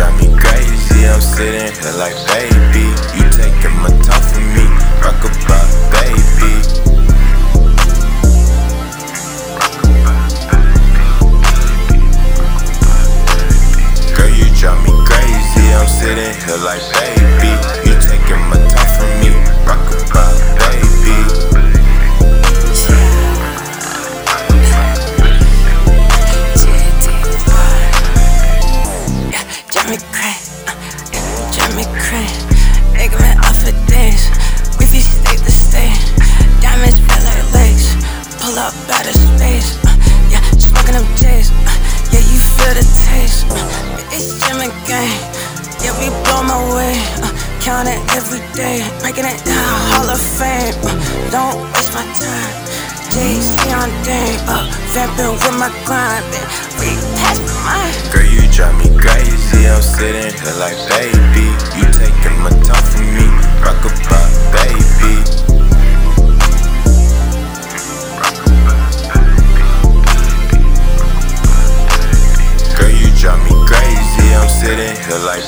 drive me crazy. I'm sitting here like baby. You taking my top from me, rock-a-bye baby. Girl, you drive me crazy. I'm sitting here like me crazy. Uh, drive me crazy. Nigga been up for days. We be state to state. Diamonds feel like legs. Pull up out of space. Uh, yeah, smoking them J's. Uh, yeah, you feel the taste. Uh, it's Jim and gang. Yeah, we blow my way. Uh, count it every day. Breaking it down, Hall of Fame. Uh, don't waste my time. J's on day. Uh, vamping with my grind. We past mine. Girl, you drive me crazy. Like baby. You taking my time from me, rock-a-bye baby. Girl, you drive me crazy. I'm sitting here like